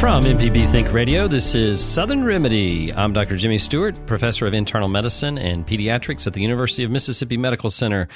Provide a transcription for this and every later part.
From MPB Think Radio, this is Southern Remedy. I'm Dr. Jimmy Stewart, professor of internal medicine and pediatrics at the University of Mississippi Medical Center.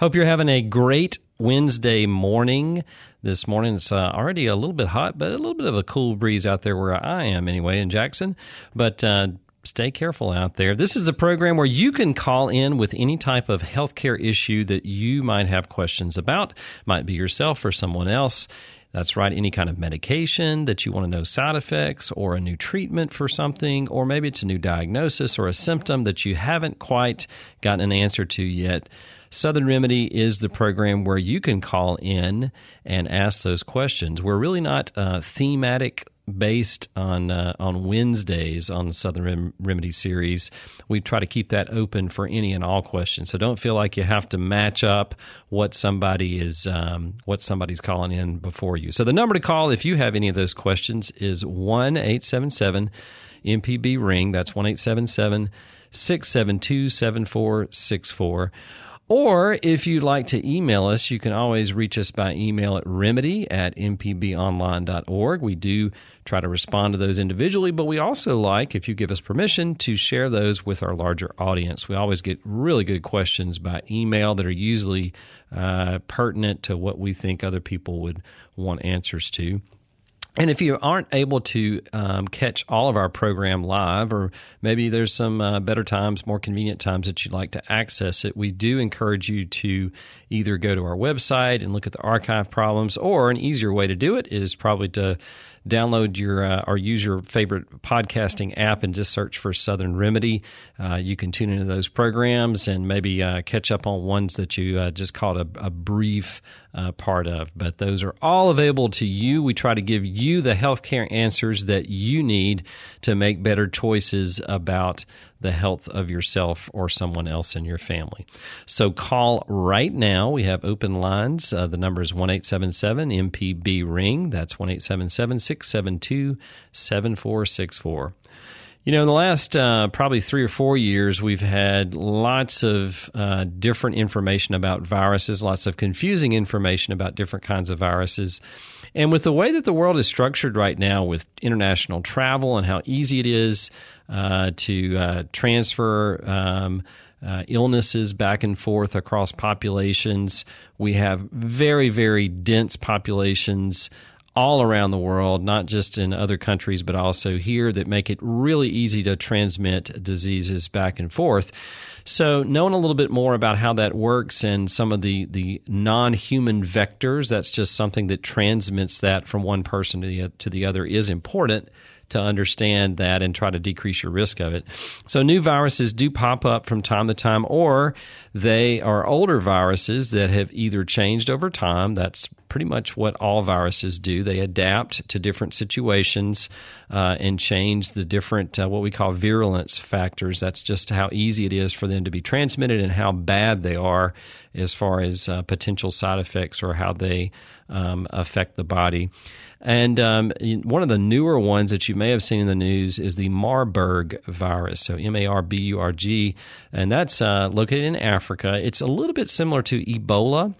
Hope you're having a great Wednesday morning. This morning it's uh, already a little bit hot, but a little bit of a cool breeze out there where I am anyway in Jackson. But uh, stay careful out there. This is the program where you can call in with any type of healthcare issue that you might have questions about. Might be yourself or someone else. That's right, any kind of medication that you want to know side effects or a new treatment for something, or maybe it's a new diagnosis or a symptom that you haven't quite gotten an answer to yet. Southern Remedy is the program where you can call in and ask those questions. We're really not uh, thematic based on uh, on Wednesdays on the Southern Rem- Remedy series. We try to keep that open for any and all questions. So don't feel like you have to match up what somebody is um, what somebody's calling in before you. So the number to call if you have any of those questions is one eight seven seven MPB ring. That's one eight seven seven six seven two seven four six four. Or if you'd like to email us, you can always reach us by email at remedy at mpbonline.org. We do try to respond to those individually, but we also like, if you give us permission, to share those with our larger audience. We always get really good questions by email that are usually uh, pertinent to what we think other people would want answers to. And if you aren't able to um, catch all of our program live, or maybe there's some uh, better times, more convenient times that you'd like to access it, we do encourage you to either go to our website and look at the archive problems, or an easier way to do it is probably to download your uh, or use your favorite podcasting app and just search for Southern Remedy. Uh, you can tune into those programs and maybe uh, catch up on ones that you uh, just caught a, a brief uh, part of. But those are all available to you. We try to give you the healthcare answers that you need to make better choices about the health of yourself or someone else in your family. So call right now. We have open lines. Uh, the number is 1 MPB Ring. That's 1 672 7464. You know, in the last uh, probably three or four years, we've had lots of uh, different information about viruses, lots of confusing information about different kinds of viruses. And with the way that the world is structured right now, with international travel and how easy it is uh, to uh, transfer um, uh, illnesses back and forth across populations, we have very, very dense populations all around the world, not just in other countries, but also here, that make it really easy to transmit diseases back and forth. So, knowing a little bit more about how that works and some of the, the non human vectors, that's just something that transmits that from one person to the, to the other, is important to understand that and try to decrease your risk of it. So, new viruses do pop up from time to time, or they are older viruses that have either changed over time. That's pretty much what all viruses do. They adapt to different situations uh, and change the different, uh, what we call virulence factors. That's just how easy it is for them to be transmitted and how bad they are as far as uh, potential side effects or how they um, affect the body. And um, one of the newer ones that you may have seen in the news is the Marburg virus. So M A R B U R G. And that's uh, located in Africa. It's a little bit similar to Ebola.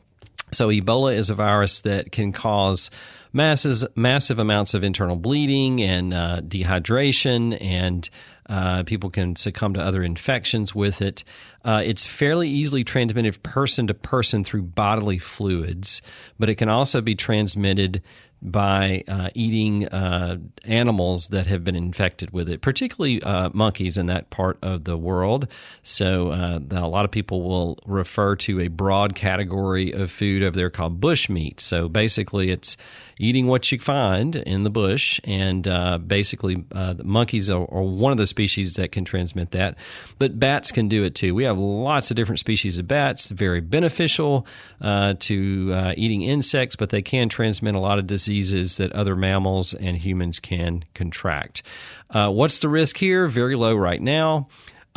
So Ebola is a virus that can cause masses, massive amounts of internal bleeding and uh, dehydration, and uh, people can succumb to other infections with it. Uh, it's fairly easily transmitted person to person through bodily fluids, but it can also be transmitted by uh, eating uh, animals that have been infected with it, particularly uh, monkeys in that part of the world. So, uh, a lot of people will refer to a broad category of food over there called bush meat. So, basically, it's eating what you find in the bush, and uh, basically, uh, monkeys are, are, one of the species that can transmit that. But bats can do it too. We have lots of different species of bats, very beneficial to eating insects, but they can transmit a lot of diseases diseases that other mammals and humans can contract. Uh, what's the risk here? Very low right now.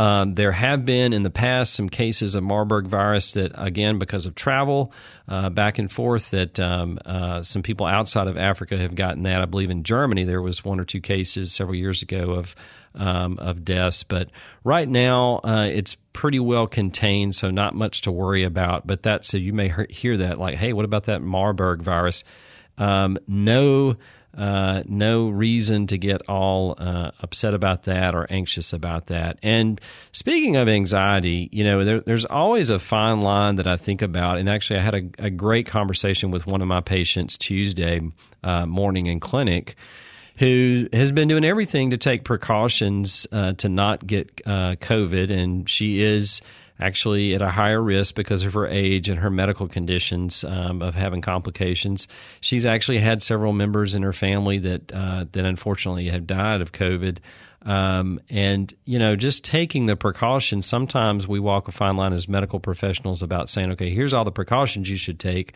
Um, there have been in the past some cases of Marburg virus that, again, because of travel uh, back and forth, that um, uh, some people outside of Africa have gotten that. I believe in Germany there was one or two cases several years ago of um, of deaths, but right now uh, it's pretty well contained, so not much to worry about. But that said, you may hear that like, hey, what about that Marburg virus? Um, no, uh, no reason to get all uh, upset about that or anxious about that. And speaking of anxiety, you know, there, there's always a fine line that I think about. And actually, I had a, a great conversation with one of my patients Tuesday uh, morning in clinic who has been doing everything to take precautions uh, to not get uh, COVID. And she is actually at a higher risk because of her age and her medical conditions um, of having complications. She's actually had several members in her family that uh, that unfortunately have died of COVID. Um, and you know, just taking the precautions. Sometimes we walk a fine line as medical professionals about saying, "Okay, here's all the precautions you should take,"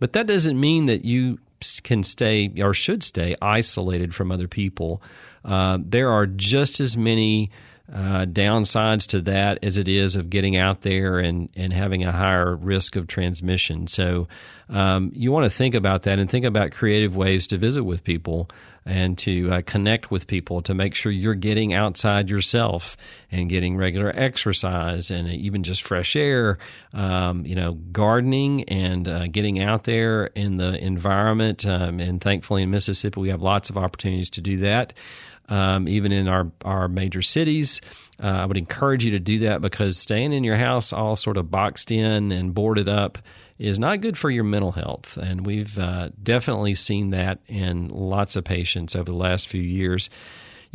but that doesn't mean that you can stay or should stay isolated from other people. Uh, there are just as many uh, downsides to that as it is of getting out there and, and having a higher risk of transmission. So um, you want to think about that and think about creative ways to visit with people and to uh, connect with people to make sure you're getting outside yourself and getting regular exercise and even just fresh air, um, you know, gardening and uh, getting out there in the environment. Um, and thankfully in Mississippi, we have lots of opportunities to do that um, even in our, our major cities. Uh, I would encourage you to do that because staying in your house all sort of boxed in and boarded up is not good for your mental health. And we've uh, definitely seen that in lots of patients over the last few years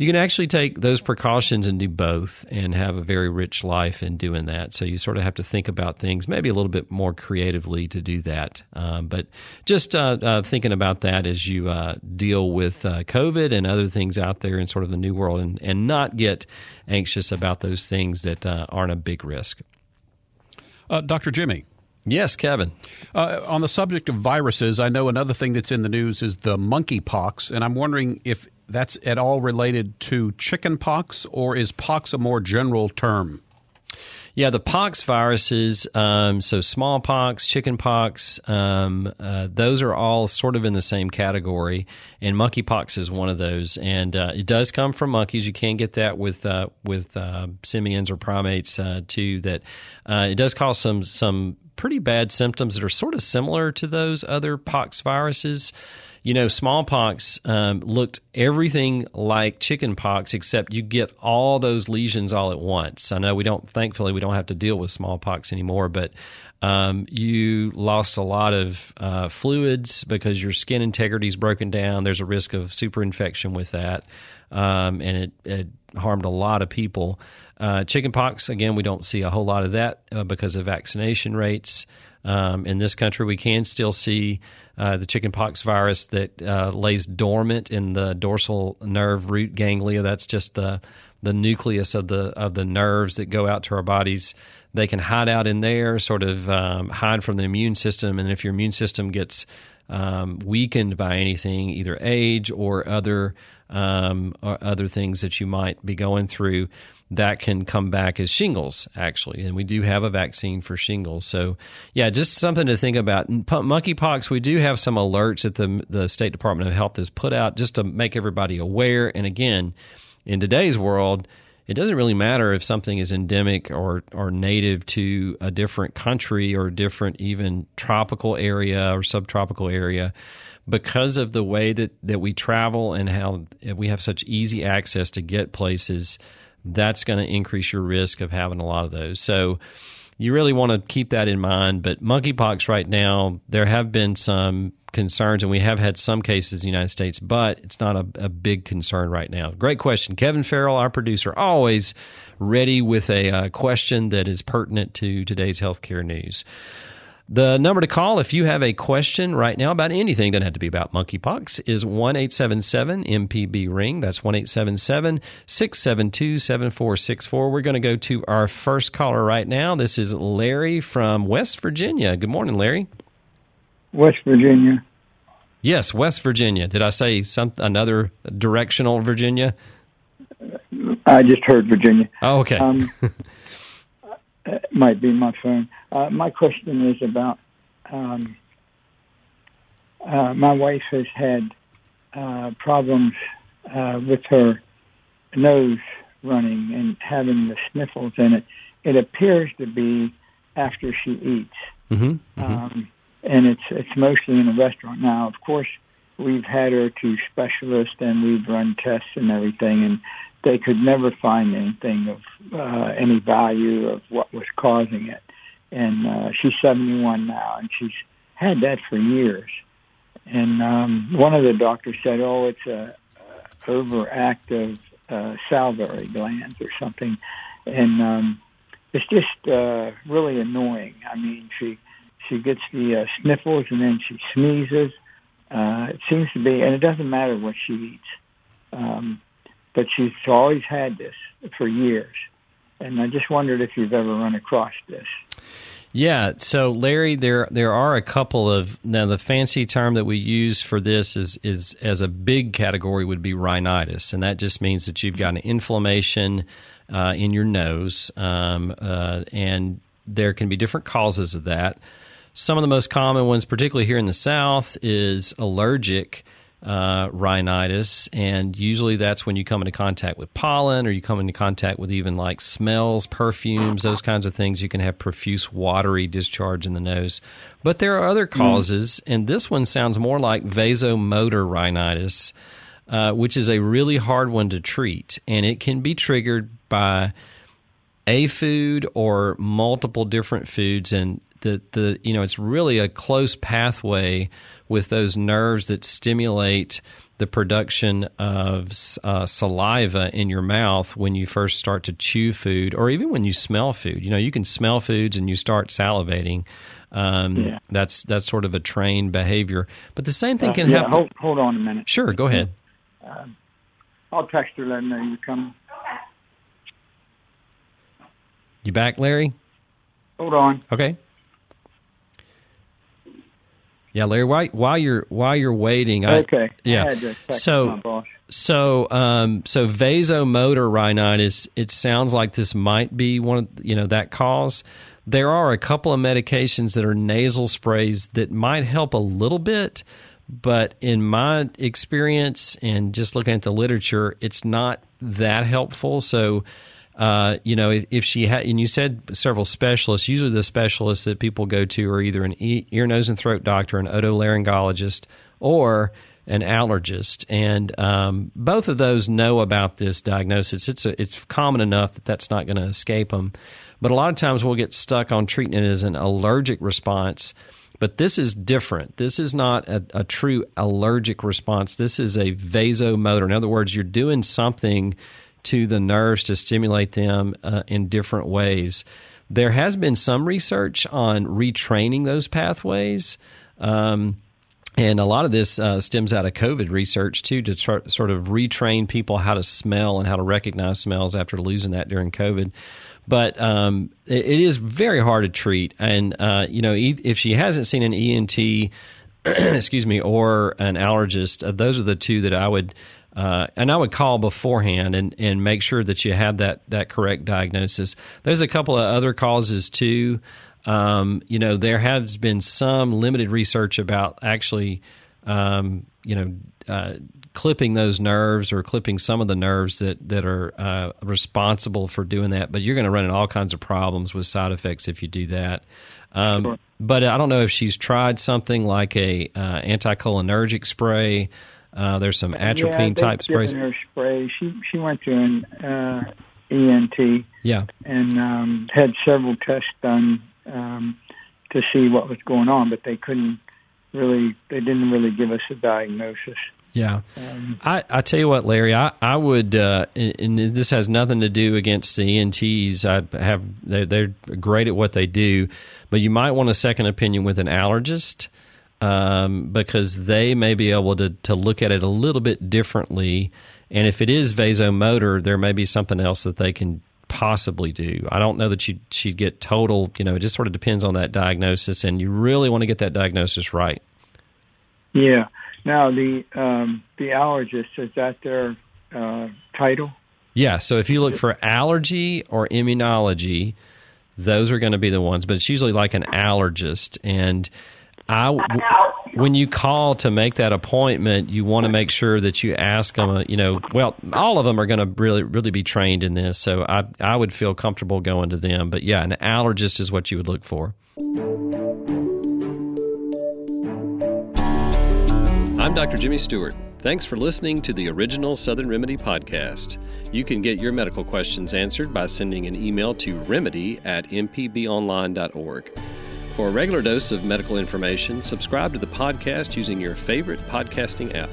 you can actually take those precautions and do both and have a very rich life in doing that. So you sort of have to think about things maybe a little bit more creatively to do that. Um, but just uh, uh, thinking about that as you uh, deal with uh, COVID and other things out there in sort of the new world and, and not get anxious about those things that uh, aren't a big risk. Uh, Dr. Jimmy. Yes, Kevin. Uh, on the subject of viruses, I know another thing that's in the news is the monkeypox, and I'm wondering if that's at all related to chicken pox, or is pox a more general term? Yeah, the pox viruses, um, so smallpox, chickenpox, um, uh, those are all sort of in the same category, and monkeypox is one of those. And uh, it does come from monkeys. You can get that with uh, with uh, simians or primates uh, too. That uh, it does cause some some pretty bad symptoms that are sort of similar to those other pox viruses you know, smallpox um, looked everything like chickenpox, except you get all those lesions all at once. I know we don't, thankfully, we don't have to deal with smallpox anymore, but um, you lost a lot of uh, fluids because your skin integrity is broken down. There's a risk of superinfection with that, um, and it, it, harmed a lot of people. Uh, chickenpox, again, we don't see a whole lot of that uh, because of vaccination rates. Um, in this country, we can still see uh, the chickenpox virus that uh, lays dormant in the dorsal nerve root ganglia. That's just the the nucleus of the of the nerves that go out to our bodies. They can hide out in there, sort of um, hide from the immune system, and if your immune system gets um, weakened by anything, either age or other um, or other things that you might be going through, that can come back as shingles, actually. And we do have a vaccine for shingles. So, yeah, just something to think about. Monkeypox, we do have some alerts that the, the State Department of Health has put out just to make everybody aware. And again, in today's world, it doesn't really matter if something is endemic or, or native to a different country or different even tropical area or subtropical area because of the way that, that we travel and how we have such easy access to get places – that's going to increase your risk of having a lot of those. So you really want to keep that in mind. But monkeypox right now, there have been some concerns, and we have had some cases in the United States, but it's not a, a big concern right now. Great question. Kevin Farrell, our producer, always ready with a uh, question that is pertinent to today's healthcare news. The number to call if you have a question right now about anything, doesn't have to be about monkeypox, is 1 877 MPB Ring. That's 1 877 672 7464. We're going to go to our first caller right now. This is Larry from West Virginia. Good morning, Larry. West Virginia. Yes, West Virginia. Did I say some another directional Virginia? I just heard Virginia. Oh, okay. Um, it might be my phone. Uh, my question is about um, uh, my wife has had uh, problems uh, with her nose running and having the sniffles in it. It appears to be after she eats, mm-hmm, mm-hmm. Um, and it's it's mostly in a restaurant. Now, of course, we've had her to specialists and we've run tests and everything, and they could never find anything of uh, any value of what was causing it. And uh, she's 71 now, and she's had that for years. And um, one of the doctors said, "Oh, it's a, overactive uh, salivary glands or something," and um, it's just uh, really annoying. I mean, she she gets the uh, sniffles and then she sneezes. Uh, it seems to be, and it doesn't matter what she eats. Um, but she's always had this for years. And I just wondered if you've ever run across this. Yeah, so Larry, there there are a couple of now the fancy term that we use for this is is as a big category would be rhinitis, and that just means that you've got an inflammation uh, in your nose, um, uh, and there can be different causes of that. Some of the most common ones, particularly here in the South, is allergic uh, rhinitis, and usually that's when you come into contact with pollen or you come into contact with even like smells, perfumes, those kinds of things. You can have profuse watery discharge in the nose. But there are other causes, mm. and this one sounds more like vasomotor rhinitis, uh, which is a really hard one to treat, and it can be triggered by a food or multiple different foods and the the you know it's really a close pathway with those nerves that stimulate the production of uh, saliva in your mouth when you first start to chew food or even when you smell food. You know, you can smell foods and you start salivating. Um, yeah. That's that's sort of a trained behavior. But the same thing uh, can yeah, happen. Hold, hold, on a minute. Sure, go ahead. Uh, I'll text her, let her know you're coming. You back, Larry? Hold on. Okay. Yeah, Larry. While, while you're while you're waiting, I, okay. Yeah. I so so um, so vasomotor rhinitis. It sounds like this might be one of you know that cause. There are a couple of medications that are nasal sprays that might help a little bit, but in my experience and just looking at the literature, it's not that helpful. So uh, you know, if, if she had, and you said several specialists, usually the specialists that people go to are either an ear, nose, and throat doctor, an otolaryngologist, or an allergist, and um, both of those know about this diagnosis. It's a, it's common enough that that's not going to escape them. But a lot of times we'll get stuck on treating it as an allergic response. But this is different. This is not a, a true allergic response. This is a vasomotor. In other words, you're doing something to the nerves to stimulate them uh, in different ways. There has been some research on retraining those pathways. Um, and a lot of this uh, stems out of COVID research too, to try, sort of retrain people how to smell and how to recognize smells after losing that during COVID. But um, it, it is very hard to treat, and uh, you know, if she hasn't seen an ENT, excuse me, or an allergist, uh, those are the two that I would uh, and I would call beforehand and, and make sure that you have that, that correct diagnosis. There's a couple of other causes too. Um, you know, there has been some limited research about actually, um, you know, uh, clipping those nerves or clipping some of the nerves that that are uh, responsible for doing that. But you're going to run into all kinds of problems with side effects if you do that. Um, sure. But I don't know if she's tried something like a uh, anticholinergic spray. Uh, there's some atropine yeah, type sprays. Her spray. She she went to an uh, ENT. Yeah. And um, had several tests done um, to see what was going on, but they couldn't really they didn't really give us a diagnosis. Yeah, um, I, I tell you what, Larry, I I would, uh, and this has nothing to do against the ENTs. I have they're, they're great at what they do, but you might want a second opinion with an allergist um, because they may be able to to look at it a little bit differently. And if it is vasomotor, there may be something else that they can possibly do. I don't know that you she'd get total. You know, it just sort of depends on that diagnosis, and you really want to get that diagnosis right. Yeah. Now the um, the allergist is that their uh, title? Yeah. So if you look for allergy or immunology, those are going to be the ones. But it's usually like an allergist, and I when you call to make that appointment, you want to make sure that you ask them. Uh, you know, well, all of them are going to really really be trained in this, so I I would feel comfortable going to them. But yeah, an allergist is what you would look for. I'm Dr. Jimmy Stewart. Thanks for listening to the original Southern Remedy podcast. You can get your medical questions answered by sending an email to remedy at mpbonline.org. For a regular dose of medical information, subscribe to the podcast using your favorite podcasting app.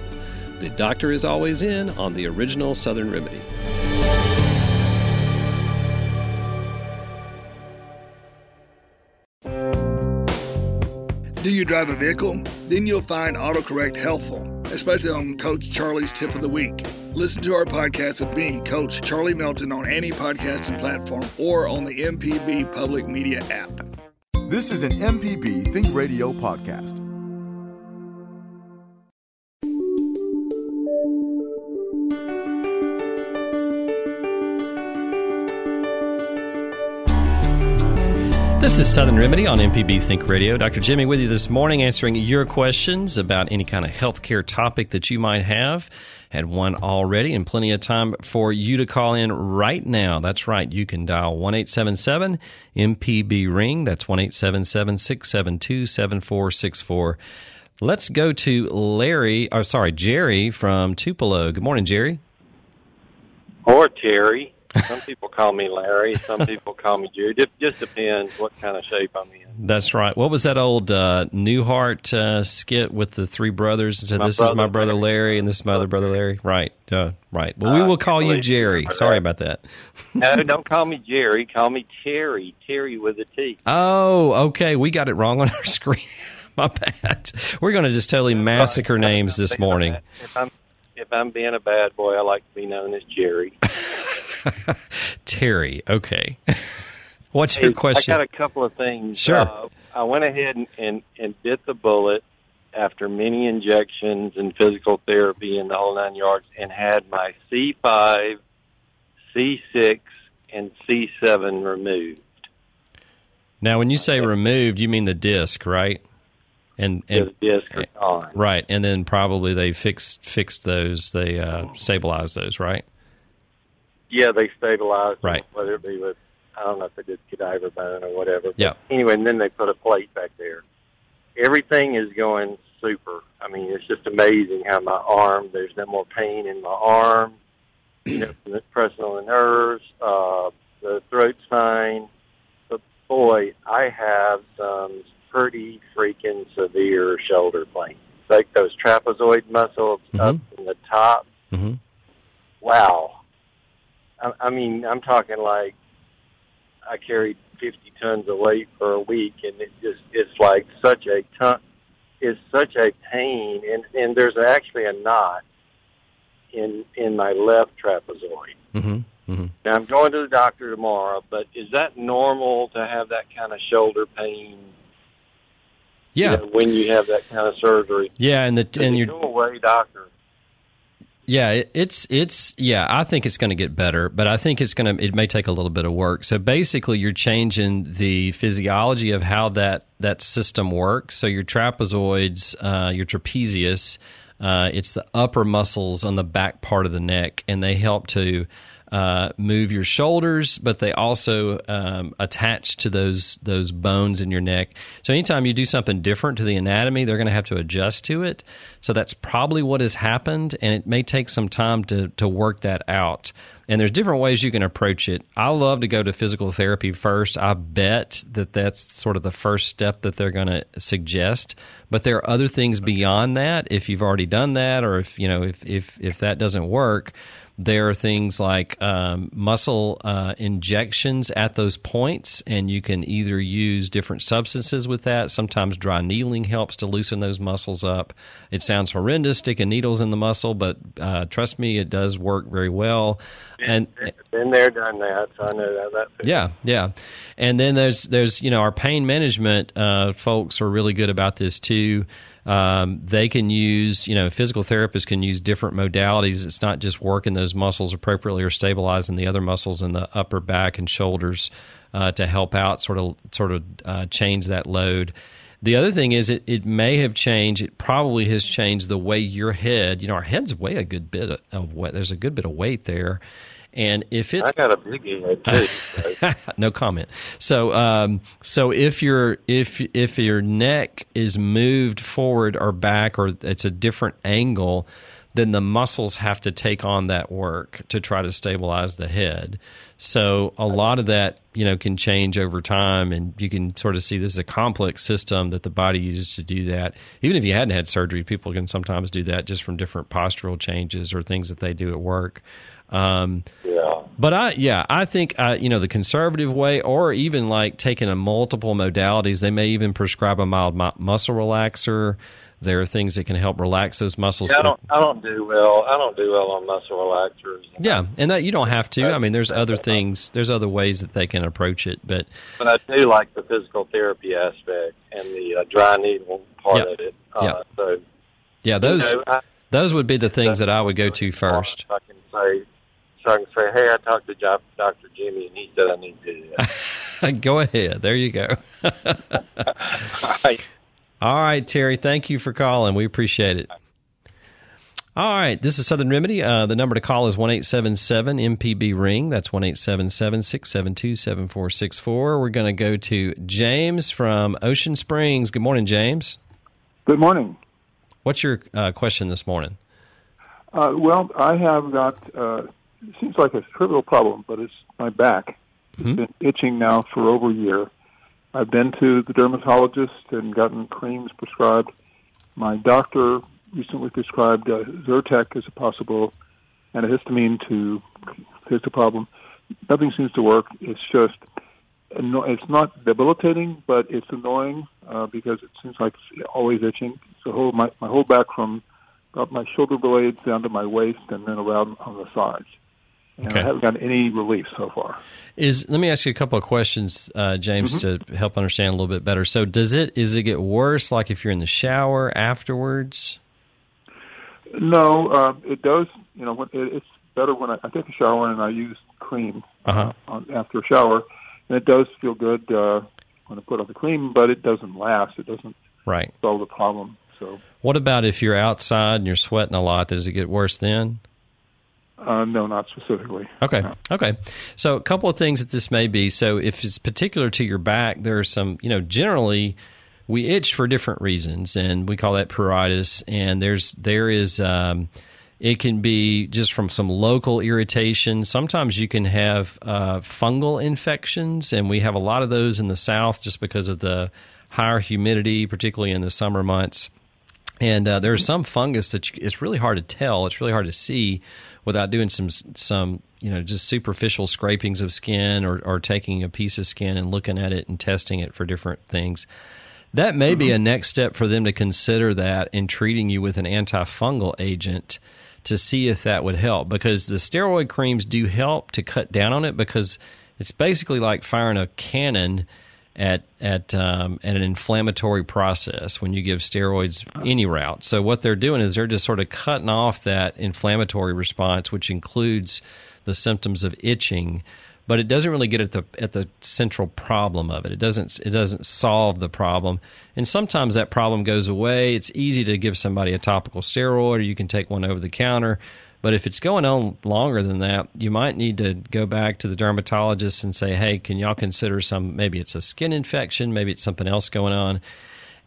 The doctor is always in on the original Southern Remedy. Do you drive a vehicle? Then you'll find AutoCorrect helpful, especially on Coach Charlie's Tip of the Week. Listen to our podcast with me, Coach Charlie Melton, on any podcasting platform or on the MPB Public Media app. This is an MPB Think Radio podcast. This is Southern Remedy on MPB Think Radio. Dr. Jimmy with you this morning answering your questions about any kind of healthcare topic that you might have. Had one already and plenty of time for you to call in right now. That's right. You can dial 1 877 MPB Ring. That's 1 877 672 7464. Let's go to Larry, or sorry, Jerry from Tupelo. Good morning, Jerry. Or Terry. Some people call me Larry. Some people call me Jerry. It just depends what kind of shape I'm in. That's right. What was that old uh, Newhart uh, skit with the three brothers? And said, this is my brother Larry, Larry, and this is my other brother Larry. Right. Uh, right. Well, we will call you Jerry. Sorry about that. no, don't call me Jerry. Call me Terry. Terry with a T. Oh, okay. We got it wrong on our screen. my bad. We're going to just totally massacre names this morning. If I'm if I'm being a bad boy, I like to be known as Jerry. Terry, okay. What's hey, your question? I got a couple of things. Sure. Uh, I went ahead and, and, and bit the bullet after many injections and physical therapy and the whole nine yards and had my C5, C6, and C7 removed. Now, when you say removed, you mean the disc, right? And, and the disc are gone. Right, and then probably they fixed fixed those, they uh, stabilized those, right? Yeah, they stabilized. Right. Them, whether it be with, I don't know if they did cadaver bone or whatever. Yeah. Anyway, and then they put a plate back there. Everything is going super. I mean, it's just amazing how my arm, there's no more pain in my arm, you know, from pressing on the nerves. Uh, the throat's fine. But boy, I have some pretty freaking severe shoulder pain. Like those trapezoid muscles mm-hmm. up in the top. Mm-hmm. Wow I, I mean, I'm talking like I carried 50 tons of weight for a week, and it just it's like such a ton. It's such a pain, and and there's actually a knot in in my left trapezoid. Mm-hmm. Mm-hmm. Now I'm going to the doctor tomorrow, but is that normal to have that kind of shoulder pain? Yeah, you know, when you have that kind of surgery. Yeah, and the and your away, doctor. Yeah, it, it's it's yeah. I think it's going to get better, but I think it's going to it may take a little bit of work. So basically, you're changing the physiology of how that that system works. So your trapezoids, uh, your trapezius, uh, it's the upper muscles on the back part of the neck, and they help to uh, move your shoulders, but they also um, attach to those those bones in your neck. So anytime you do something different to the anatomy, they're going to have to adjust to it. So that's probably what has happened, and it may take some time to to work that out. And there's different ways you can approach it. I love to go to physical therapy first. I bet that that's sort of the first step that they're going to suggest. But there are other things beyond that. If you've already done that, or if you know if if if that doesn't work, there are things like um, muscle uh, injections at those points, and you can either use different substances with that. Sometimes dry needling helps to loosen those muscles up. It sounds horrendous sticking needles in the muscle, but uh, trust me, it does work very well. And been there, done that, so I know that. that yeah, yeah. And then there's there's you know our pain management uh, folks are really good about this too. Um, they can use, you know, physical therapists can use different modalities. It's not just working those muscles appropriately or stabilizing the other muscles in the upper back and shoulders uh, to help out, sort of, sort of uh, change that load. The other thing is, it, it may have changed. It probably has changed the way your head. You know, our heads weigh a good bit of, weight. There's a good bit of weight there, and if it's I got a big head too. So. no comment. So um, so if your if if your neck is moved forward or back or it's a different angle, then the muscles have to take on that work to try to stabilize the head. So a lot of that, you know, can change over time, and you can sort of see this is a complex system that the body uses to do that. Even if you hadn't had surgery, people can sometimes do that just from different postural changes or things that they do at work. Um, yeah. But I, yeah, I think uh, you know the conservative way, or even like taking a multiple modalities. They may even prescribe a mild mu- muscle relaxer. There are things that can help relax those muscles. Yeah, I don't, I don't do well. I don't do well on muscle relaxers. Yeah, and that you don't have to. I mean, there's other things. There's other ways that they can approach it, but but I do like the physical therapy aspect and the uh, dry needle part yep. of it. Uh, yep. So yeah, those you know, I, those would be the things that I would go to first. I can say so I can say, hey, I talked to Dr. Jimmy, and he said I need to do that. go ahead. There you go. All right, Terry. Thank you for calling. We appreciate it. All right, this is Southern Remedy. Uh, the number to call is one eight seven seven MPB ring. That's one eight seven seven six seven two seven four six four. We're going to go to James from Ocean Springs. Good morning, James. Good morning. What's your uh, question this morning? Uh, well, I have got uh, it seems like a trivial problem, but it's my back. Mm-hmm. It's been itching now for over a year. I've been to the dermatologist and gotten creams prescribed. My doctor recently prescribed uh, Zyrtec as a possible antihistamine to fix the problem. Nothing seems to work. It's just it's not debilitating, but it's annoying uh, because it seems like it's always itching. So whole my my whole back from about my shoulder blades down to my waist and then around on the sides. And okay. I haven't gotten any relief so far. Is let me ask you a couple of questions, uh, James, mm-hmm. to help understand a little bit better. So, does it is it get worse like if you're in the shower afterwards? No, uh, it does. You know, it, it's better when I, I take a shower and I use cream uh-huh. on, after a shower, and it does feel good uh, when I put on the cream, but it doesn't last. It doesn't right solve the problem. So, what about if you're outside and you're sweating a lot? Does it get worse then? Uh, no, not specifically. Okay. No. Okay. So, a couple of things that this may be. So, if it's particular to your back, there are some, you know, generally we itch for different reasons, and we call that pruritus. And there's, there is, um, it can be just from some local irritation. Sometimes you can have uh, fungal infections, and we have a lot of those in the South just because of the higher humidity, particularly in the summer months. And uh, there's some fungus that you, it's really hard to tell. It's really hard to see without doing some some you know just superficial scrapings of skin or, or taking a piece of skin and looking at it and testing it for different things. That may mm-hmm. be a next step for them to consider that in treating you with an antifungal agent to see if that would help because the steroid creams do help to cut down on it because it's basically like firing a cannon at at um, at an inflammatory process when you give steroids any route. So what they're doing is they're just sort of cutting off that inflammatory response, which includes the symptoms of itching, but it doesn't really get at the at the central problem of it. It doesn't it doesn't solve the problem, and sometimes that problem goes away. It's easy to give somebody a topical steroid, or you can take one over the counter. But if it's going on longer than that, you might need to go back to the dermatologist and say, "Hey, can y'all consider some? Maybe it's a skin infection, maybe it's something else going on."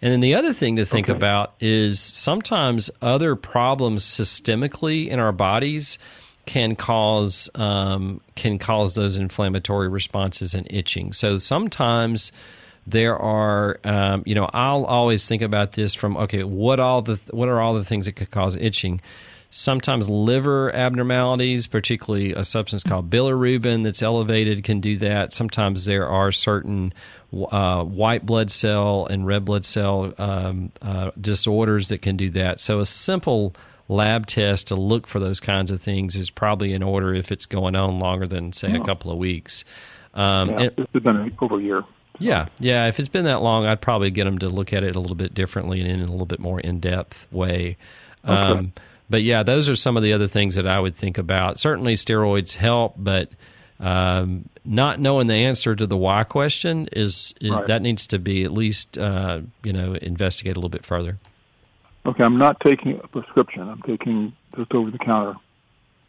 And then the other thing to think okay. about is sometimes other problems systemically in our bodies can cause um, can cause those inflammatory responses and itching. So sometimes there are um, you know I'll always think about this from okay what all the what are all the things that could cause itching. Sometimes liver abnormalities, particularly a substance called bilirubin that's elevated, can do that. Sometimes there are certain uh, white blood cell and red blood cell um, uh, disorders that can do that. So a simple lab test to look for those kinds of things is probably in order if it's going on longer than say oh. a couple of weeks. Um, yeah, it's been over a year. Yeah, yeah. If it's been that long, I'd probably get them to look at it a little bit differently and in a little bit more in depth way. Okay. Um, but yeah, those are some of the other things that I would think about. Certainly, steroids help, but um, not knowing the answer to the why question is, is right. that needs to be at least uh, you know investigate a little bit further. Okay, I'm not taking a prescription. I'm taking just over the counter.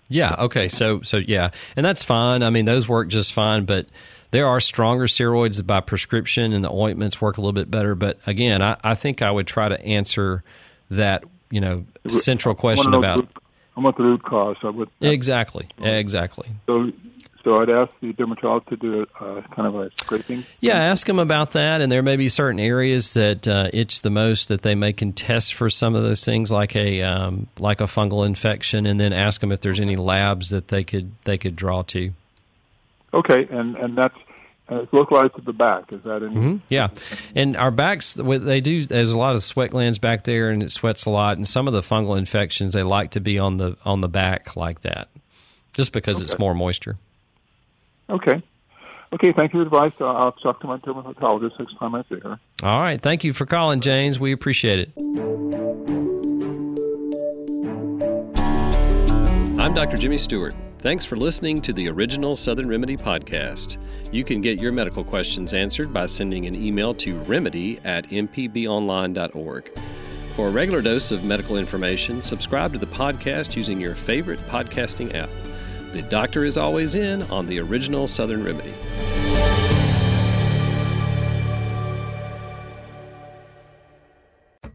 Yeah. Okay. So so yeah, and that's fine. I mean, those work just fine, but there are stronger steroids by prescription, and the ointments work a little bit better. But again, I, I think I would try to answer that you know central question about. I want the root cause. I would exactly, exactly. So so I'd ask the dermatologist to do a, uh, kind of a scraping. Yeah, ask them about that, and there may be certain areas that uh, itch the most that they may contest for some of those things, like a um, like a fungal infection, and then ask them if there's any labs that they could they could draw to. Okay, and and that's uh, it's localized to the back. Is that any? Mm-hmm. Yeah, and our backs they do. There's a lot of sweat glands back there, and it sweats a lot. And some of the fungal infections they like to be on the on the back like that, just because okay. it's more moisture. Okay. Okay, thank you for the advice. I'll talk to my dermatologist next time I see her. All right. Thank you for calling, James. We appreciate it. I'm Dr. Jimmy Stewart. Thanks for listening to the original Southern Remedy podcast. You can get your medical questions answered by sending an email to remedy at mpbonline.org. For a regular dose of medical information, subscribe to the podcast using your favorite podcasting app. The doctor is always in on the original Southern Remedy.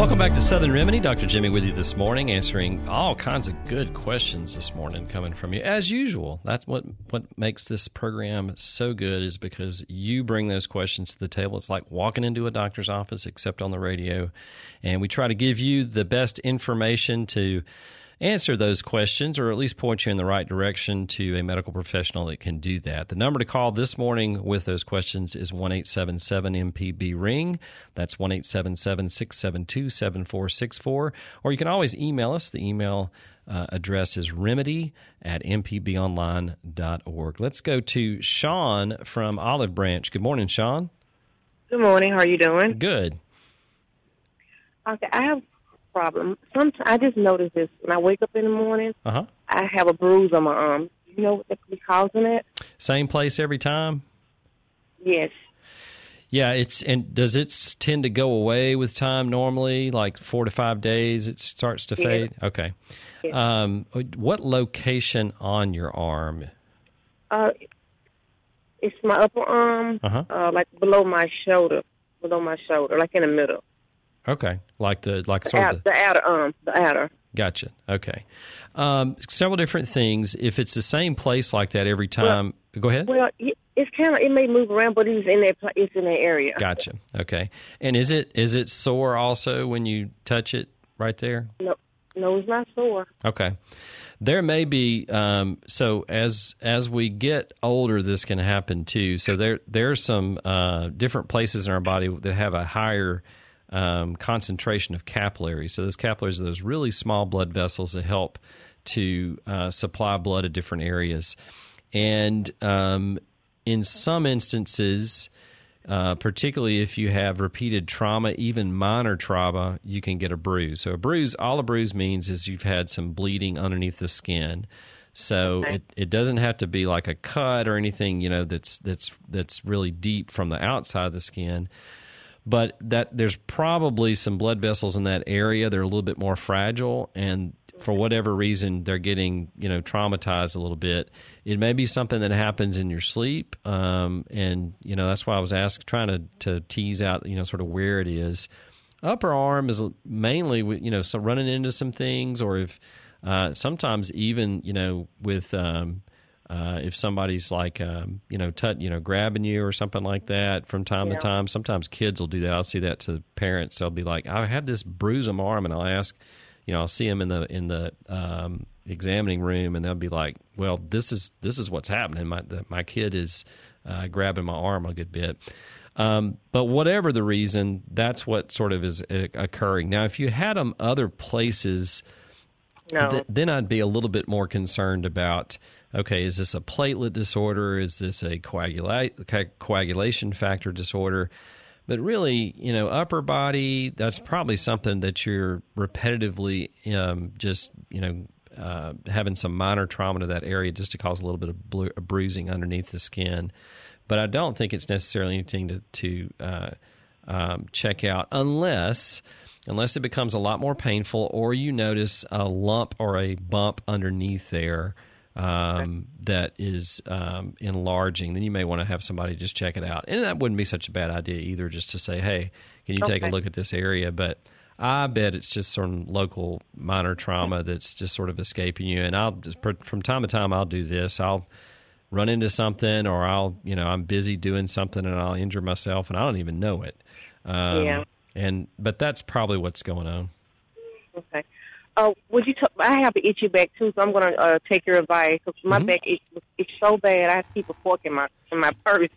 Welcome back to Southern Remedy. Dr. Jimmy with you this morning, answering all kinds of good questions this morning coming from you, as usual. That's what, what makes this program so good is because you bring those questions to the table. It's like walking into a doctor's office, except on the radio. And we try to give you the best information to answer those questions or at least point you in the right direction to a medical professional that can do that. The number to call this morning with those questions is 1 877 MPB Ring. That's 1 877 672 7464. Or you can always email us. The email uh, address is remedy at mpbonline.org. Let's go to Sean from Olive Branch. Good morning, Sean. Good morning. How are you doing? Good. Okay, I have problem. Sometimes I just notice this when I wake up in the morning. Uh-huh. I have a bruise on my arm. You know what could be causing it? Same place every time. Yes. Yeah, it's and does it tend to go away with time normally? Like four to five days, it starts to fade. Okay. Um, what location on your arm? Uh, it's my upper arm, uh-huh. uh, like below my shoulder, below my shoulder, like in the middle. Okay, like the like the sort outer, of the, the outer arm, the outer. Gotcha. Okay, um, several different things. If it's the same place like that every time, well, go ahead. Well, it's kind of it may move around, but it's in that it's in that area. Gotcha. Okay, and is it is it sore also when you touch it right there? No, no, it's not sore. Okay. There may be um, so as as we get older, this can happen too. So there there's some uh, different places in our body that have a higher um, concentration of capillaries. So those capillaries are those really small blood vessels that help to uh, supply blood to different areas. and um, in some instances, uh, particularly if you have repeated trauma, even minor trauma, you can get a bruise. So a bruise, all a bruise means is you've had some bleeding underneath the skin. So Okay. it, it doesn't have to be like a cut or anything, you know, that's that's that's really deep from the outside of the skin. But that there's probably some blood vessels in that area. They're a little bit more fragile, and for whatever reason, they're getting you know traumatized a little bit. It may be something that happens in your sleep, um, and you know that's why I was asked trying to to tease out you know sort of where it is upper arm is mainly you know so running into some things or if uh, sometimes even you know with um, uh, if somebody's like um, you know tut, you know grabbing you or something like that from time Yeah. to time sometimes kids will do that i'll see that to parents they'll be like i have this bruise on my arm and i'll ask you know i'll see them in the in the um, examining room and they'll be like well this is this is what's happening my the, my kid is uh, grabbing my arm a good bit um, but whatever the reason, that's what sort of is uh, occurring. Now, if you had them other places, No. th- then I'd be a little bit more concerned about okay, is this a platelet disorder? Is this a coagula- coagulation factor disorder? But really, you know, upper body, that's probably something that you're repetitively um, just, you know, uh, having some minor trauma to that area just to cause a little bit of blu- bruising underneath the skin. But I don't think it's necessarily anything to, to uh, um, check out unless unless it becomes a lot more painful or you notice a lump or a bump underneath there um, that is um, enlarging, then you may want to have somebody just check it out. And that wouldn't be such a bad idea either, just to say, hey, can you take a look at this area? But I bet it's just some local minor trauma that's just sort of escaping you. And I'll just, from time to time, I'll do this. I'll run into something or I'll, you know, I'm busy doing something and I'll injure myself and I don't even know it. Um, Yeah. And, but that's probably what's going on. Okay. Uh, would you? T- I have an itchy back too, so I'm gonna uh, take your advice. 'cause my Mhm. back itch, it's so bad. I keep a fork in my in my purse.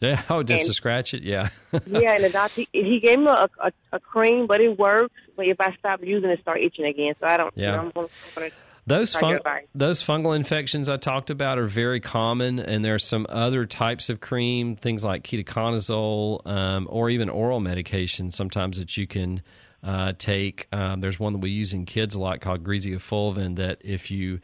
Yeah. Oh, just And- to scratch it. Yeah. yeah, and the doctor he, gave me a, a a cream, but it works. But if I stop using it, start itching again. So I don't. You Yeah. know, I'm gonna, I'm gonna Those fun- those fungal infections I talked about are very common, and there are some other types of cream, things like ketoconazole, um, or even oral medication. Sometimes that you can uh, take. Um, there's one that we use in kids a lot called Greasy Griseofulvin. That if you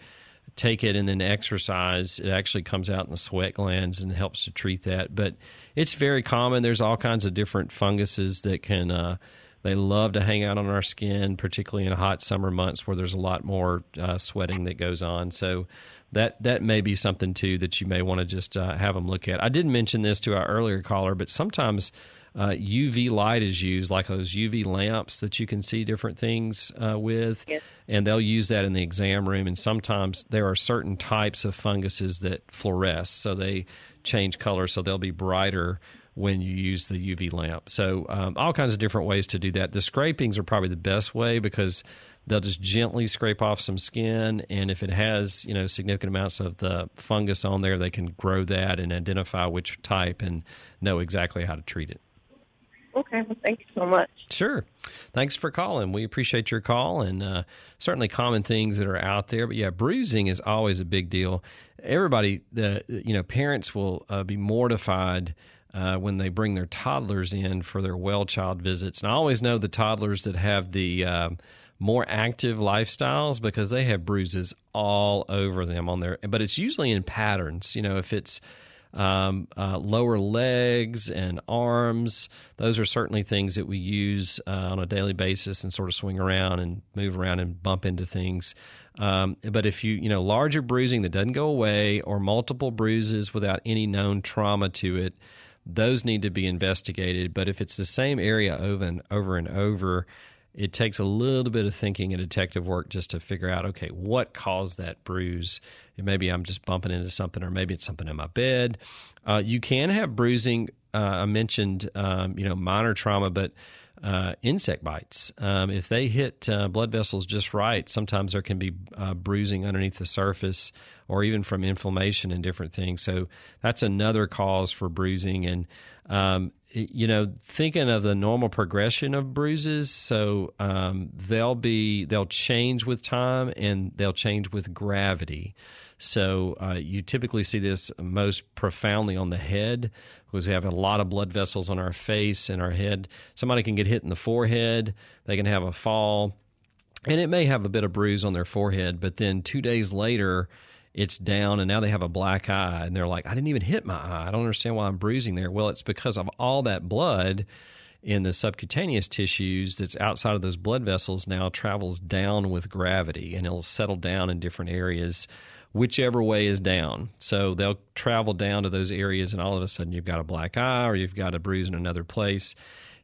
take it and then exercise, it actually comes out in the sweat glands and helps to treat that. But it's very common. There's all kinds of different funguses that can. Uh, they love to hang out on our skin, particularly in hot summer months where there's a lot more uh, sweating that goes on. So that that may be something too that you may want to just uh, have them look at. I did mention this to our earlier caller, but sometimes uh, UV light is used, like those UV lamps that you can see different things uh, with, and they'll use that in the exam room. And sometimes there are certain types of funguses that fluoresce, so they change color, so they'll be brighter when you use the UV lamp. So um, all kinds of different ways to do that. The scrapings are probably the best way because they'll just gently scrape off some skin, and if it has you know significant amounts of the fungus on there, they can grow that and identify which type and know exactly how to treat it. Okay. Well, thank you so much. Sure. Thanks for calling. We appreciate your call and uh, certainly common things that are out there. But yeah, bruising is always a big deal. Everybody, the you know, parents will uh, be mortified uh, when they bring their toddlers in for their well child visits. And I always know the toddlers that have the um more active lifestyles because they have bruises all over them on their. But it's usually in patterns. You know, if it's um, uh, lower legs and arms. Those are certainly things that we use uh, on a daily basis and sort of swing around and move around and bump into things. Um, but if you, you know, larger bruising that doesn't go away or multiple bruises without any known trauma to it, those need to be investigated. But if it's the same area over and over and over, it takes a little bit of thinking and detective work just to figure out okay what caused that bruise maybe i'm just bumping into something or maybe it's something in my bed. Uh, you can have bruising uh, i mentioned um, you know minor trauma but uh, insect bites. Um, if they hit uh, blood vessels just right sometimes there can be uh, bruising underneath the surface or even from inflammation and different things. So that's another cause for bruising. And um, you know, thinking of the normal progression of bruises, so um, they'll be they'll change with time and they'll change with gravity. So uh, you typically see this most profoundly on the head because we have a lot of blood vessels on our face and our head. Somebody can get hit in the forehead, they can have a fall, and it may have a bit of bruise on their forehead, but then two days later, it's down and now they have a black eye and they're like, I didn't even hit my eye. I don't understand why I'm bruising there. Well, it's because of all that blood in the subcutaneous tissues that's outside of those blood vessels now travels down with gravity and it'll settle down in different areas whichever way is down. So they'll travel down to those areas, and all of a sudden you've got a black eye or you've got a bruise in another place.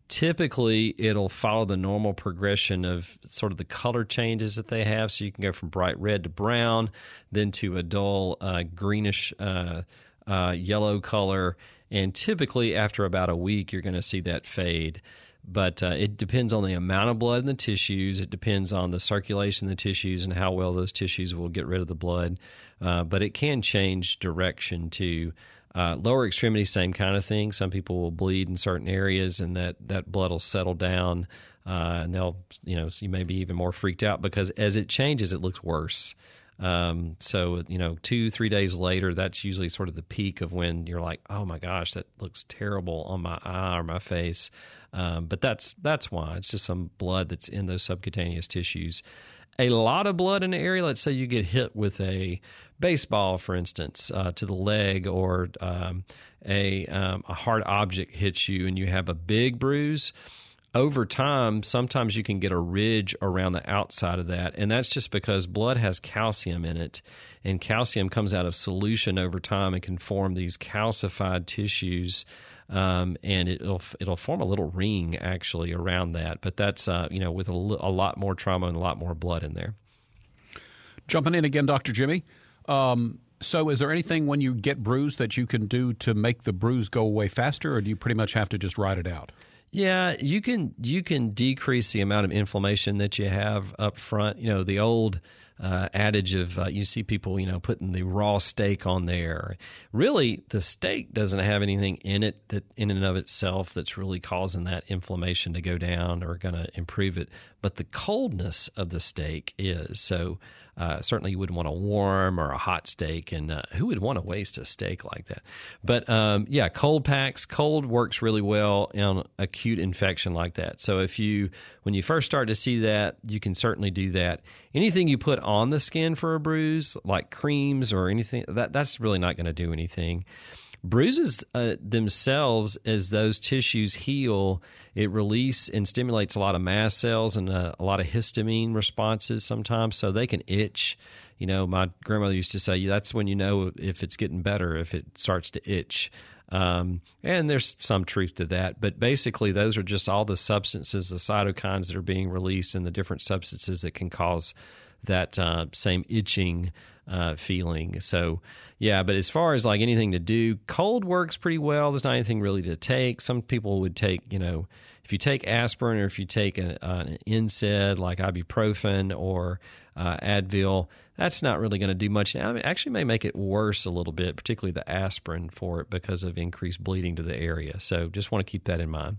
Typically, it'll follow the normal progression of sort of the color changes that they have. So you can go from bright red to brown, then to a dull uh, greenish uh, uh, yellow color. And typically, after about a week, you're going to see that fade but uh, it depends on the amount of blood in the tissues. It depends on the circulation in the tissues and how well those tissues will get rid of the blood. Uh, but it can change direction to uh, lower extremity, same kind of thing. Some people will bleed in certain areas, and that that blood will settle down, uh, and they'll you know you may be even more freaked out because as it changes, it looks worse. Um, so you know, two three days later, that's usually sort of the peak of when you're like, oh my gosh, that looks terrible on my eye or my face. Um, but that's that's why it's just some blood that's in those subcutaneous tissues. A lot of blood in the area. Let's say you get hit with a baseball, for instance, uh, to the leg, or um, a um, a hard object hits you, and you have a big bruise over time, sometimes you can get a ridge around the outside of that. And that's just because blood has calcium in it. And calcium comes out of solution over time and can form these calcified tissues um, and it'll it'll form a little ring actually around that. But that's uh, you know with a, a, lot more trauma and a lot more blood in there. Jumping in again, Doctor Jimmy. Um, so, is there anything when you get bruised that you can do to make the bruise go away faster, or do you pretty much have to just ride it out? Yeah, you can you can decrease the amount of inflammation that you have up front. You know, the old uh, adage of uh, you see people, you know, putting the raw steak on there. Really, the steak doesn't have anything in it that, in and of itself, that's really causing that inflammation to go down or going to improve it. But the coldness of the steak is so. Uh, certainly, you wouldn't want a warm or a hot steak, and uh, who would want to waste a steak like that? But um, yeah, cold packs, cold works really well in acute infection like that. So if you, when you first start to see that, you can certainly do that. Anything you put on the skin for a bruise, like creams or anything, that that's really not going to do anything. Bruises uh, themselves, as those tissues heal, it release and stimulates a lot of mast cells and uh, a lot of histamine responses sometimes, so they can itch. You know, my grandmother used to say that's when you know if it's getting better, if it starts to itch. Um, and there's some truth to that, but basically, those are just all the substances, the cytokines that are being released, and the different substances that can cause that uh, same itching uh, feeling. So, yeah, but as far as like anything to do, cold works pretty well. There's not anything really to take. Some people would take, you know, if you take aspirin or if you take a, an NSAID like ibuprofen or uh, Advil, that's not really going to do much. Now, actually may make it worse a little bit, particularly the aspirin for it because of increased bleeding to the area. So just want to keep that in mind.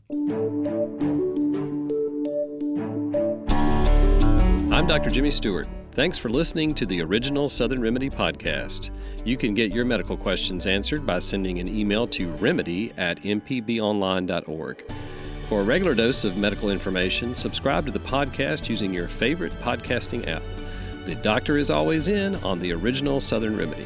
I'm Dr. Jimmy Stewart. Thanks for listening to the original Southern Remedy podcast. You can get your medical questions answered by sending an email to remedy at mpbonline.org. For a regular dose of medical information, subscribe to the podcast using your favorite podcasting app. The doctor is always in on the original Southern Remedy.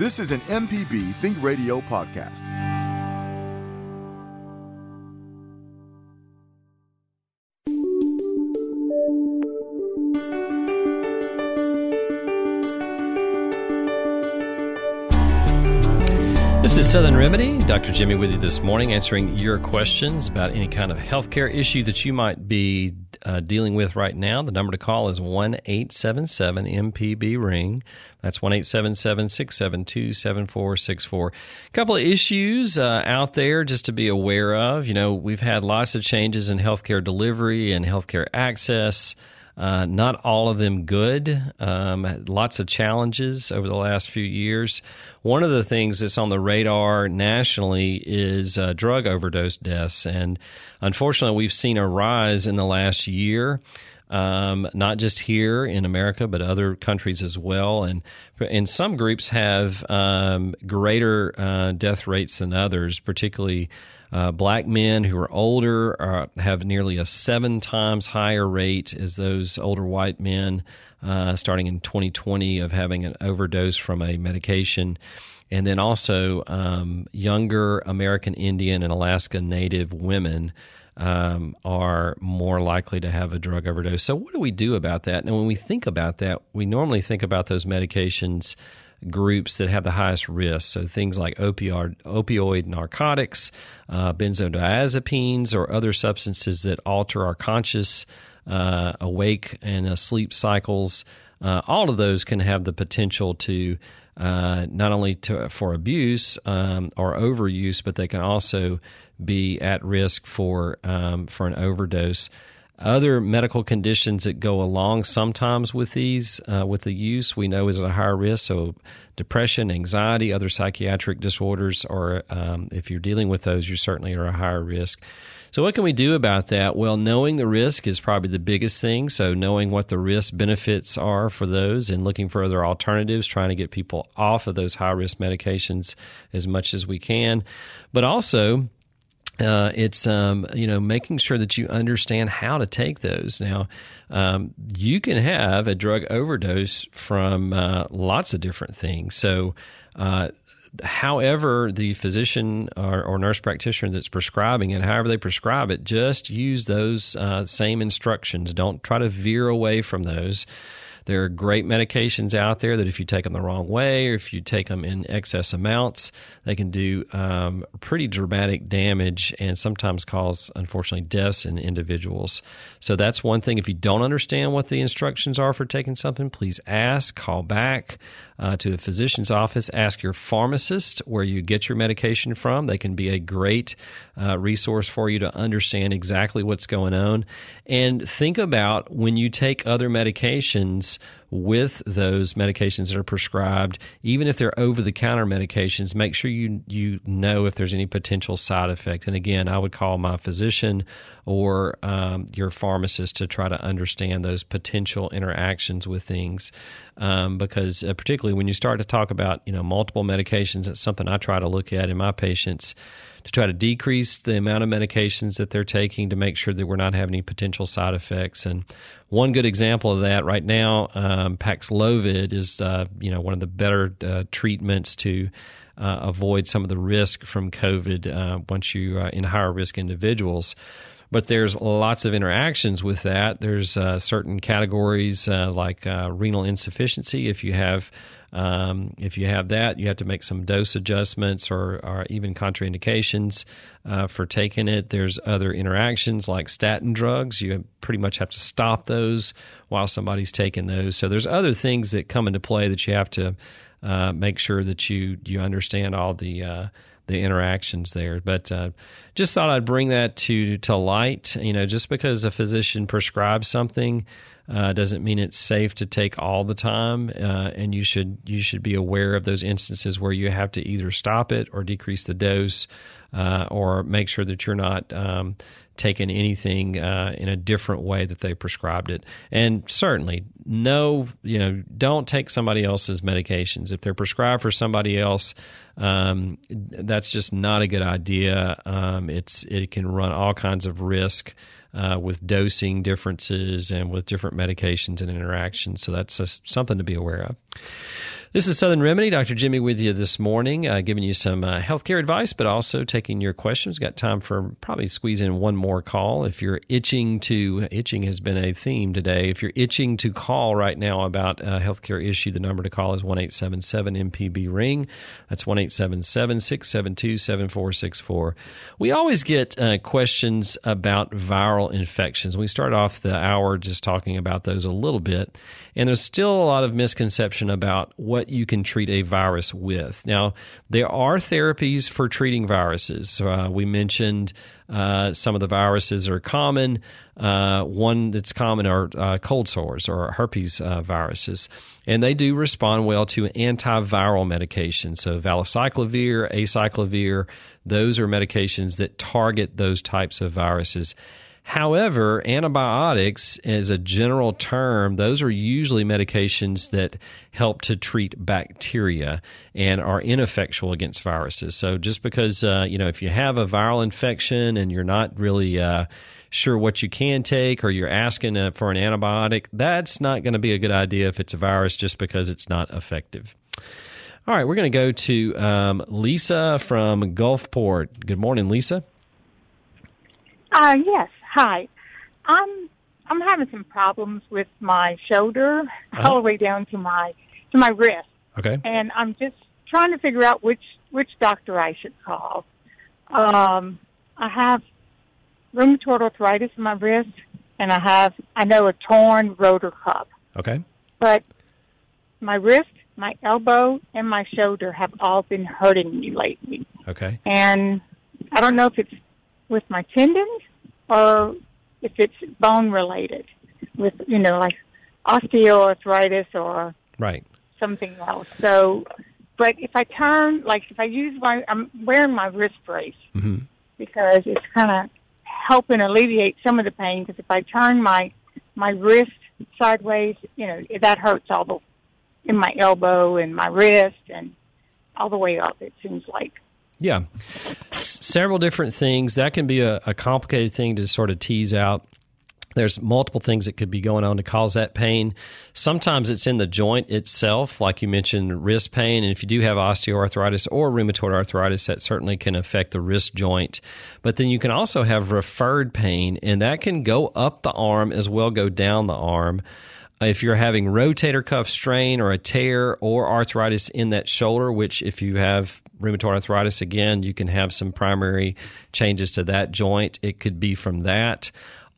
This is an MPB Think Radio podcast. This is Southern Remedy. Dr. Jimmy with you this morning, answering your questions about any kind of healthcare issue that you might be uh, dealing with right now. The number to call is 1 877 MPB Ring. That's 1 877 672 7464. A couple of issues uh, out there just to be aware of. You know, we've had lots of changes in healthcare delivery and healthcare access. Uh, not all of them good. Um, lots of challenges over the last few years. One of the things that's on the radar nationally is uh, drug overdose deaths. And unfortunately, we've seen a rise in the last year. Um, not just here in America, but other countries as well. And and some groups have um, greater uh, death rates than others, particularly uh, black men who are older uh, have nearly a seven times higher rate as those older white men, uh, starting in 2020, of having an overdose from a medication. And then also um, younger American Indian and Alaska Native women um, are more likely to have a drug overdose. So, what do we do about that? And when we think about that, we normally think about those medications groups that have the highest risk. So things like opioid, opioid narcotics, uh, benzodiazepines, or other substances that alter our conscious, uh, awake, and uh, sleep cycles. Uh, all of those can have the potential to uh, not only to, for abuse um, or overuse, but they can also be at risk for um, for an overdose other medical conditions that go along sometimes with these uh, with the use we know is at a higher risk. So depression anxiety other psychiatric disorders or um, if you're dealing with those you certainly are a higher risk. So what can we do about that? Well knowing the risk is probably the biggest thing. So knowing what the risk benefits are for those and looking for other alternatives trying to get people off of those high risk medications as much as we can. But also uh, it's um, you know making sure that you understand how to take those. Now, um, you can have a drug overdose from uh, lots of different things. So, uh, however, the physician or, or, nurse practitioner that's prescribing it, however they prescribe it, just use those uh, same instructions. Don't try to veer away from those. There are great medications out there that if you take them the wrong way or if you take them in excess amounts, they can do um, pretty dramatic damage and sometimes cause, unfortunately, deaths in individuals. So that's one thing. If you don't understand what the instructions are for taking something, please ask, call back uh, to a physician's office. Ask your pharmacist where you get your medication from. They can be a great uh, resource for you to understand exactly what's going on. And think about when you take other medications with those medications that are prescribed, even if they're over the counter medications, make sure you you know if there's any potential side effect. And again, I would call my physician or um, your pharmacist to try to understand those potential interactions with things. Um, because uh, particularly when you start to talk about you know multiple medications, it's something I try to look at in my patients to try to decrease the amount of medications that they're taking to make sure that we're not having any potential side effects. And one good example of that right now, um, Paxlovid is uh, you know one of the better uh, treatments to uh, avoid some of the risk from COVID uh, once you are uh, in higher risk individuals. But there's lots of interactions with that. There's uh, certain categories like renal insufficiency. If you have um, if you have that, you have to make some dose adjustments or, or even contraindications uh, for taking it. There's other interactions like statin drugs. You pretty much have to stop those while somebody's taking those. So there's other things that come into play that you have to uh, make sure that you you understand all the uh, the interactions there. But uh, just thought I'd bring that to to light. You know, just because a physician prescribes something uh, doesn't mean it's safe to take all the time, uh, and you should you should be aware of those instances where you have to either stop it or decrease the dose, uh, or make sure that you're not um, taking anything uh, in a different way that they prescribed it. And certainly, no, you know, don't take somebody else's medications if they're prescribed for somebody else. Um, that's just not a good idea. Um, it's it can run all kinds of risk uh, with dosing differences and with different medications and interactions. So that's a, something to be aware of. This is Southern Remedy. Dr. Jimmy with you this morning, uh, giving you some uh, healthcare advice, but also taking your questions. Got time for probably squeeze in one more call. If you're itching to, itching has been a theme today. If you're itching to call right now about a healthcare issue, the number to call is 1 877 MPB Ring. That's 1 877 672 7464. We always get uh, questions about viral infections. We start off the hour just talking about those a little bit. And there's still a lot of misconception about what you can treat a virus with. Now, there are therapies for treating viruses. Uh, we mentioned uh, some of the viruses are common. Uh, one that's common are uh, cold sores or herpes uh, viruses, and they do respond well to antiviral medications. So, valacyclovir, acyclovir, those are medications that target those types of viruses. However, antibiotics, as a general term, those are usually medications that help to treat bacteria and are ineffectual against viruses. So, just because uh, you know if you have a viral infection and you're not really uh, sure what you can take, or you're asking uh, for an antibiotic, that's not going to be a good idea if it's a virus, just because it's not effective. All right, we're going to go to um, Lisa from Gulfport. Good morning, Lisa. Uh, yes. Hi. I'm I'm having some problems with my shoulder Uh-huh. all the way down to my to my wrist, Okay. and I'm just trying to figure out which which doctor I should call. Um, I have rheumatoid arthritis in my wrist, and I have I know a torn rotor cuff, Okay. but my wrist, my elbow, and my shoulder have all been hurting me lately. Okay. and I don't know if it's with my tendons or if it's bone related, with you know like osteoarthritis or Right. something else. So, but if I turn, like if I use my, I'm wearing my wrist brace hmm because it's kind of helping alleviate some of the pain. Because if I turn my my wrist sideways, you know that hurts all the in my elbow and my wrist and all the way up. It seems like. Yeah. S- several different things. That can be a, a complicated thing to sort of tease out. There's multiple things that could be going on to cause that pain. Sometimes it's in the joint itself, like you mentioned, wrist pain. And if you do have osteoarthritis or rheumatoid arthritis, that certainly can affect the wrist joint. But then you can also have referred pain, and that can go up the arm as well go down the arm. If you're having rotator cuff strain or a tear or arthritis in that shoulder, which if you have rheumatoid arthritis again, you can have some primary changes to that joint. It could be from that,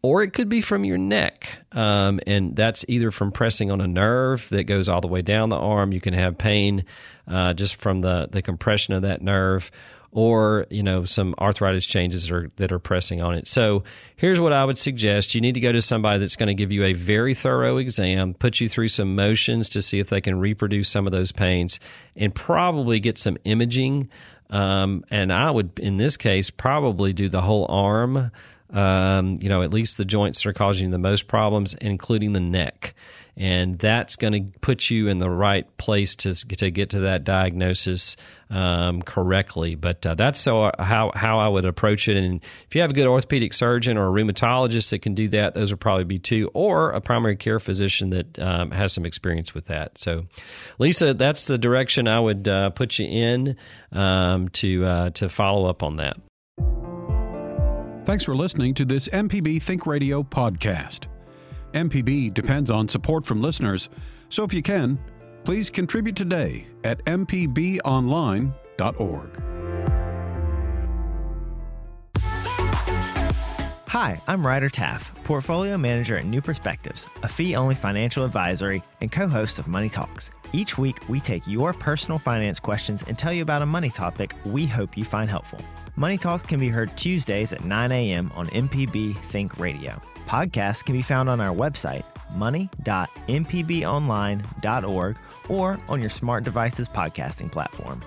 or it could be from your neck. Um, and that's either from pressing on a nerve that goes all the way down the arm. You can have pain uh, just from the, the compression of that nerve or you know some arthritis changes are, that are pressing on it. So here's what I would suggest: you need to go to somebody that's going to give you a very thorough exam, put you through some motions to see if they can reproduce some of those pains, and probably get some imaging. Um, and I would, in this case, probably do the whole arm. Um, you know, at least the joints that are causing the most problems, including the neck and that's going to put you in the right place to to get to that diagnosis um, correctly. But uh, that's so how how I would approach it. And if you have a good orthopedic surgeon or a rheumatologist that can do that, those would probably be two, or a primary care physician that um, has some experience with that. So, Lisa, that's the direction I would uh, put you in um, to uh, to follow up on that. Thanks for listening to this MPB Think Radio podcast. MPB depends on support from listeners, so if you can, please contribute today at mpbonline.org. Hi, I'm Ryder Taff, Portfolio Manager at New Perspectives, a fee only financial advisory and co host of Money Talks. Each week, we take your personal finance questions and tell you about a money topic we hope you find helpful. Money Talks can be heard Tuesdays at 9 a.m. on MPB Think Radio. Podcasts can be found on our website, money.mpbonline.org, or on your smart devices podcasting platform.